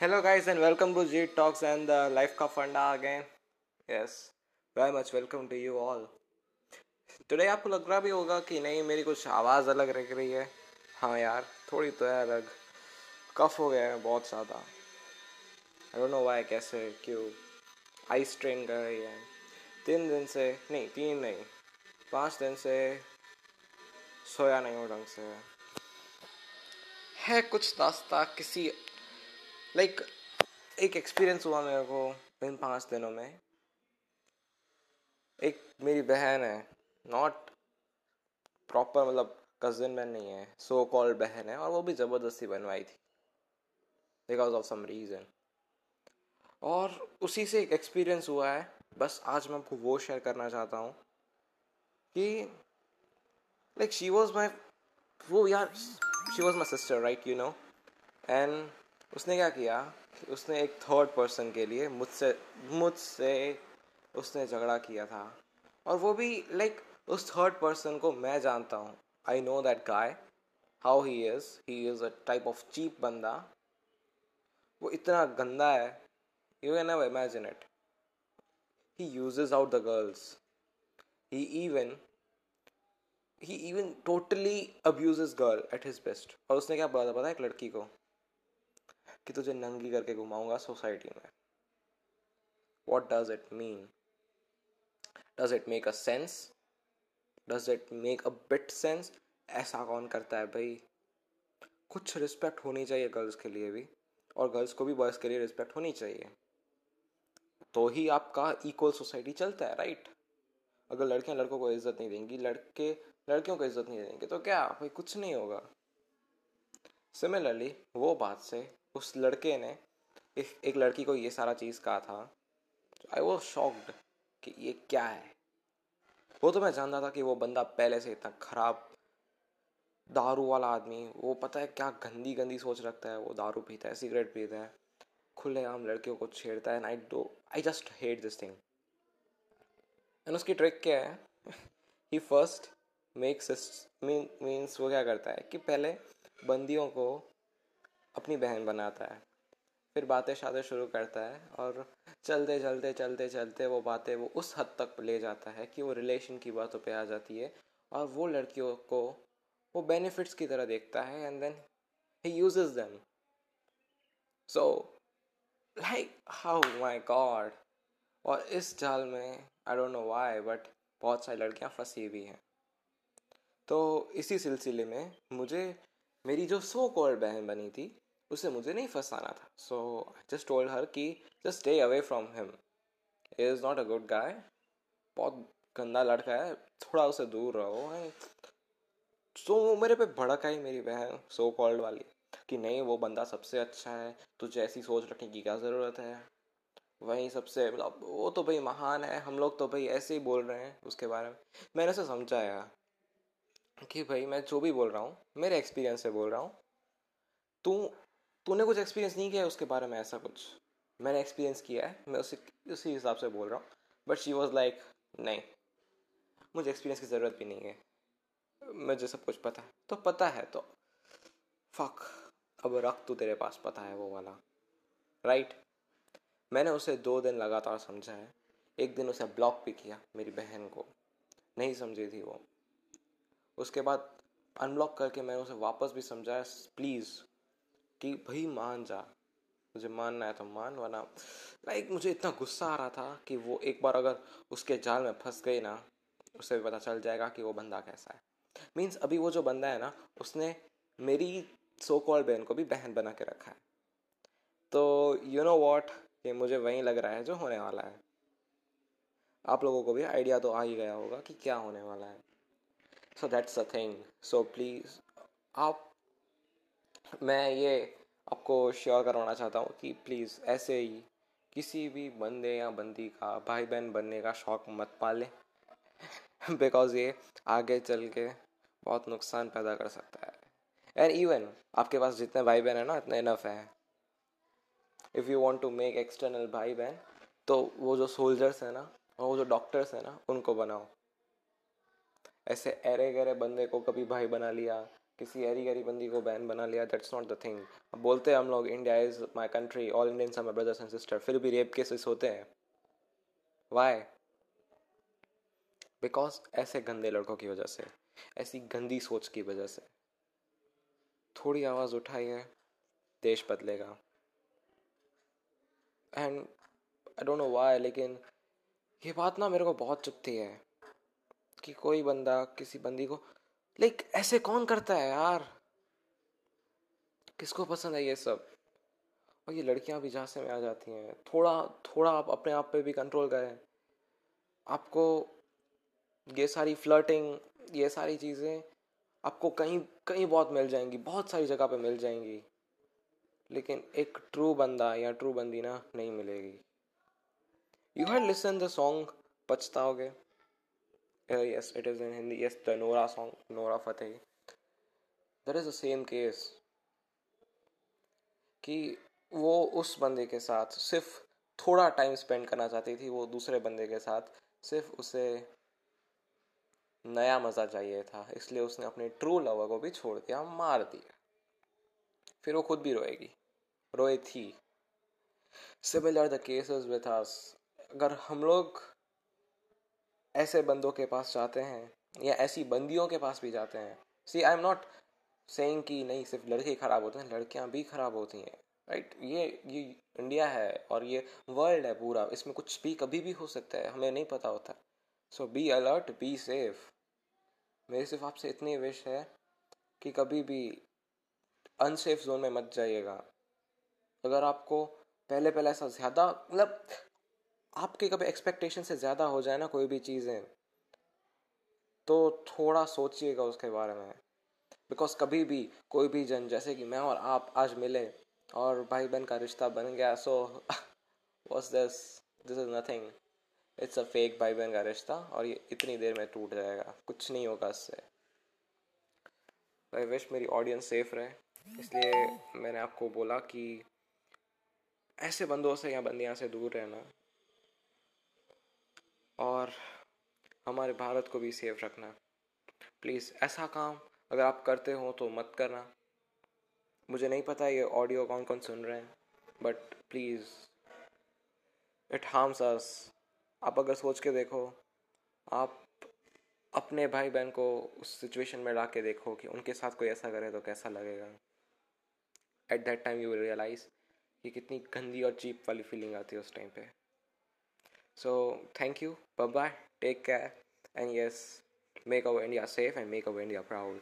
Hello, guys, and welcome to G Talks and the Life का फंडा again. Yes, very much welcome to you all. Today आपको लग रहा भी होगा कि नहीं मेरी कुछ आवाज़ अलग रह रही है। हाँ यार थोड़ी तो है अलग। कफ हो गया है बहुत ज़्यादा। आई डोंट नो वाई कैसे क्यों। आई स्ट्रेन कर रही है। तीन दिन से नहीं तीन नहीं पाँच दिन से सोया नहीं हूँ ढंग से। है कुछ नाश्ता किसी लाइक like, एक एक्सपीरियंस हुआ मेरे को इन पाँच दिनों में। एक मेरी बहन है नॉट प्रॉपर मतलब कजिन बहन नहीं है सो कॉल्ड बहन है और वो भी ज़बरदस्ती बनवाई थी। बिकॉज़ ऑफ़ सम रीज़न और उसी से एक एक्सपीरियंस हुआ है बस आज मैं आपको वो शेयर करना चाहता हूँ कि लाइक शी वॉज़ माई वो यार she was my sister right you know and उसने क्या किया उसने एक थर्ड पर्सन के लिए मुझसे मुझसे उसने झगड़ा किया था। और वो भी लाइक उस थर्ड पर्सन को मैं जानता हूँ। I know that guy how he is he is a type of cheap बंदा। वो इतना गंदा है। You can never imagine it he uses out the girls he even he even totally abuses girl at his best और उसने क्या बोला था पता है एक लड़की को? कि तुझे नंगी करके घुमाऊँगा सोसाइटी में। What does it mean does it make a sense does it make a bit sense ऐसा कौन करता है भाई? कुछ रिस्पेक्ट होनी चाहिए गर्ल्स के लिए भी, और गर्ल्स को भी बॉयज़ के लिए रिस्पेक्ट होनी चाहिए। तो ही आपका इक्वल सोसाइटी चलता है राइट अगर लड़कियाँ लड़कों को इज़्ज़त नहीं देंगी, लड़के, लड़कियों को इज़्ज़त नहीं देंगे तो क्या? भाई कुछ नहीं होगा। सिमिलरली वो बात से उस लड़के ने एक, एक लड़की को ये सारा चीज़ कहा था आई वो शॉक्ड कि ये क्या है। वो तो मैं जानता था कि वो बंदा पहले से इतना खराब दारू वाला आदमी वो पता है क्या गंदी गंदी सोच रखता है वो दारू पीता है सिगरेट पीता है खुले आम लड़कियों को छेड़ता है I do I just hate this thing and उसकी ट्रिक क्या है? ही फ़र्स्ट मेक्स मीन्स वो क्या करता है कि पहले बंदियों को अपनी बहन बनाता है। फिर बातें शातें शुरू करता है और चलते चलते चलते चलते वो बातें वो उस हद तक ले जाता है कि वो रिलेशन की बातों पे आ जाती है और वो लड़कियों को वो बेनिफिट्स की तरह देखता है and then he uses them so like how my god और इस जाल में I don't know why but बहुत सारी लड़कियाँ फंसी हुई हैं। तो इसी सिलसिले में मुझे मेरी जो सो कॉल्ड बहन बनी थी उसे मुझे नहीं फंसाना था। सो आई जस्ट टोल्ड हर कि just stay away from him is not a good guy बहुत गंदा लड़का है। थोड़ा उसे दूर रहो। सो so, मेरे पे भड़क आई मेरी बहन सो कॉल्ड वाली कि नहीं वो बंदा सबसे अच्छा है। तुझे ऐसी सोच रखने की क्या ज़रूरत है? वही सबसे मतलब वो तो भाई महान है। हम लोग तो भाई ऐसे ही बोल रहे हैं उसके बारे में। मैंने उसे समझाया। कि भाई मैं जो भी बोल रहा हूँ, मेरे एक्सपीरियंस से बोल रहा हूँ। तू, तूने कुछ एक्सपीरियंस नहीं किया है उसके बारे में ऐसा कुछ? मैंने एक्सपीरियंस किया है, मैं उसी उसी हिसाब से बोल रहा हूँ। बट शी वॉज़ लाइक नहीं, मुझे एक्सपीरियंस की ज़रूरत भी नहीं है। मुझे सब कुछ पता है। तो पता है तो फक अब रख तू तेरे पास, पता है वो वाला। राइट मैंने उसे दो दिन लगातार समझा है। एक दिन उसे ब्लॉक भी किया मेरी बहन को। नहीं समझी थी वो। उसके बाद अनब्लॉक करके मैंने उसे वापस भी समझाया प्लीज़ कि भाई मान जा। मुझे मानना है तो मान, वरना लाइक मुझे इतना गुस्सा आ रहा था कि वो एक बार अगर उसके जाल में फंस गई ना, उसे भी पता चल जाएगा कि वो बंदा कैसा है। मीन्स अभी वो जो बंदा है ना, उसने मेरी सो कॉल बहन को भी बहन बना के रखा है। तो यू नो वॉट ये मुझे वहीं लग रहा है जो होने वाला है। आप लोगों को भी आइडिया तो आ ही गया होगा कि क्या होने वाला है। So that's a thing so please आप, मैं ये आपको श्योर करवाना चाहता हूँ कि प्लीज़ ऐसे ही किसी भी बंदे या बंदी का भाई बहन बनने का शौक मत पालें। बिकॉज़ ये आगे चल के बहुत नुकसान पैदा कर सकता है। एंड इवन आपके पास जितने भाई बहन है ना, इतने इनफ है। If you want to make external भाई बहन तो वो जो सोल्जर्स हैं ना और वो जो डॉक्टर्स हैं ना, उनको बनाओ। ऐसे अरे गरे बंदे को कभी भाई बना लिया, किसी एरी गरी बंदी को बहन बना लिया दैट्स नॉट द थिंग बोलते हैं हम लोग India is my country all Indians are my brothers and sister फिर भी रेप केसेस होते हैं। वाई बिकॉज़ ऐसे गंदे लड़कों की वजह से, ऐसी गंदी सोच की वजह से। थोड़ी आवाज़ उठाई है देश बदलेगा। And I don't know why लेकिन ये बात ना मेरे को बहुत चुपती है। कि कोई बंदा किसी बंदी को, लाइक ऐसे कौन करता है यार? किसको पसंद है ये सब? और ये लड़कियाँ भी झांसे में आ जाती हैं, थोड़ा थोड़ा आप अपने आप पे भी कंट्रोल करें। आपको ये सारी फ्लर्टिंग ये सारी चीज़ें आपको कहीं कहीं बहुत मिल जाएँगी, बहुत सारी जगह पे मिल जाएँगी। लेकिन एक ट्रू बंदा या ट्रू बंदी ना, नहीं मिलेगी। You had listen the song पछताओगे? Yes, it is in Hindi. Yes, the Nora song, Nora Fateh. There is the same case. कि वो उस बंदे के साथ सिर्फ़ थोड़ा टाइम स्पेंड करना चाहती थी वो दूसरे बंदे के साथ सिर्फ़ उसे नया मज़ा चाहिए था इसलिए उसने अपने ट्रू लवर को भी छोड़ दिया मार दिया फिर वो खुद भी रोएगी रोए थी similar the cases with us अगर हम लोग ऐसे बंदों के पास जाते हैं, या ऐसी बंदियों के पास भी जाते हैं। See I am not saying कि नहीं, सिर्फ़ लड़के खराब होते हैं, लड़कियाँ भी खराब होती हैं राइट ये ये इंडिया है और ये वर्ल्ड है पूरा। इसमें कुछ भी कभी भी हो सकता है, हमें नहीं पता होता। So be alert be safe मेरी सिर्फ़ आपसे इतनी विश है कि कभी भी अनसेफ जोन में मत जाइएगा। अगर आपको पहले पहले ऐसा ज़्यादा मतलब आपके कभी एक्सपेक्टेशन से ज़्यादा हो जाए ना कोई भी चीज़ें तो थोड़ा सोचिएगा उसके बारे में। बिकॉज़ कभी भी कोई भी जन, जैसे कि मैं और आप आज मिले और भाई बहन का रिश्ता बन गया so was this this is nothing it's a fake भाई बहन का रिश्ता और ये इतनी देर में टूट जाएगा। कुछ नहीं होगा इससे। आई विश मेरी ऑडियंस सेफ़ रहे। इसलिए मैंने आपको बोला कि ऐसे बंदों से या बंदियाँ से दूर रहना। और हमारे भारत को भी सेफ़ रखना। प्लीज़ ऐसा काम अगर आप करते हो तो मत करना। मुझे नहीं पता ये ऑडियो कौन कौन सुन रहे हैं but please it harms us आप अगर सोच के देखो, आप अपने भाई बहन को उस सिचुएशन में ला के देखो कि उनके साथ कोई ऐसा करे तो कैसा लगेगा। At that time you realise कि कितनी गंदी और चीप वाली फीलिंग आती है उस टाइम पे। So thank you. Bye bye. Take care. And yes, make our India safe and make our India proud.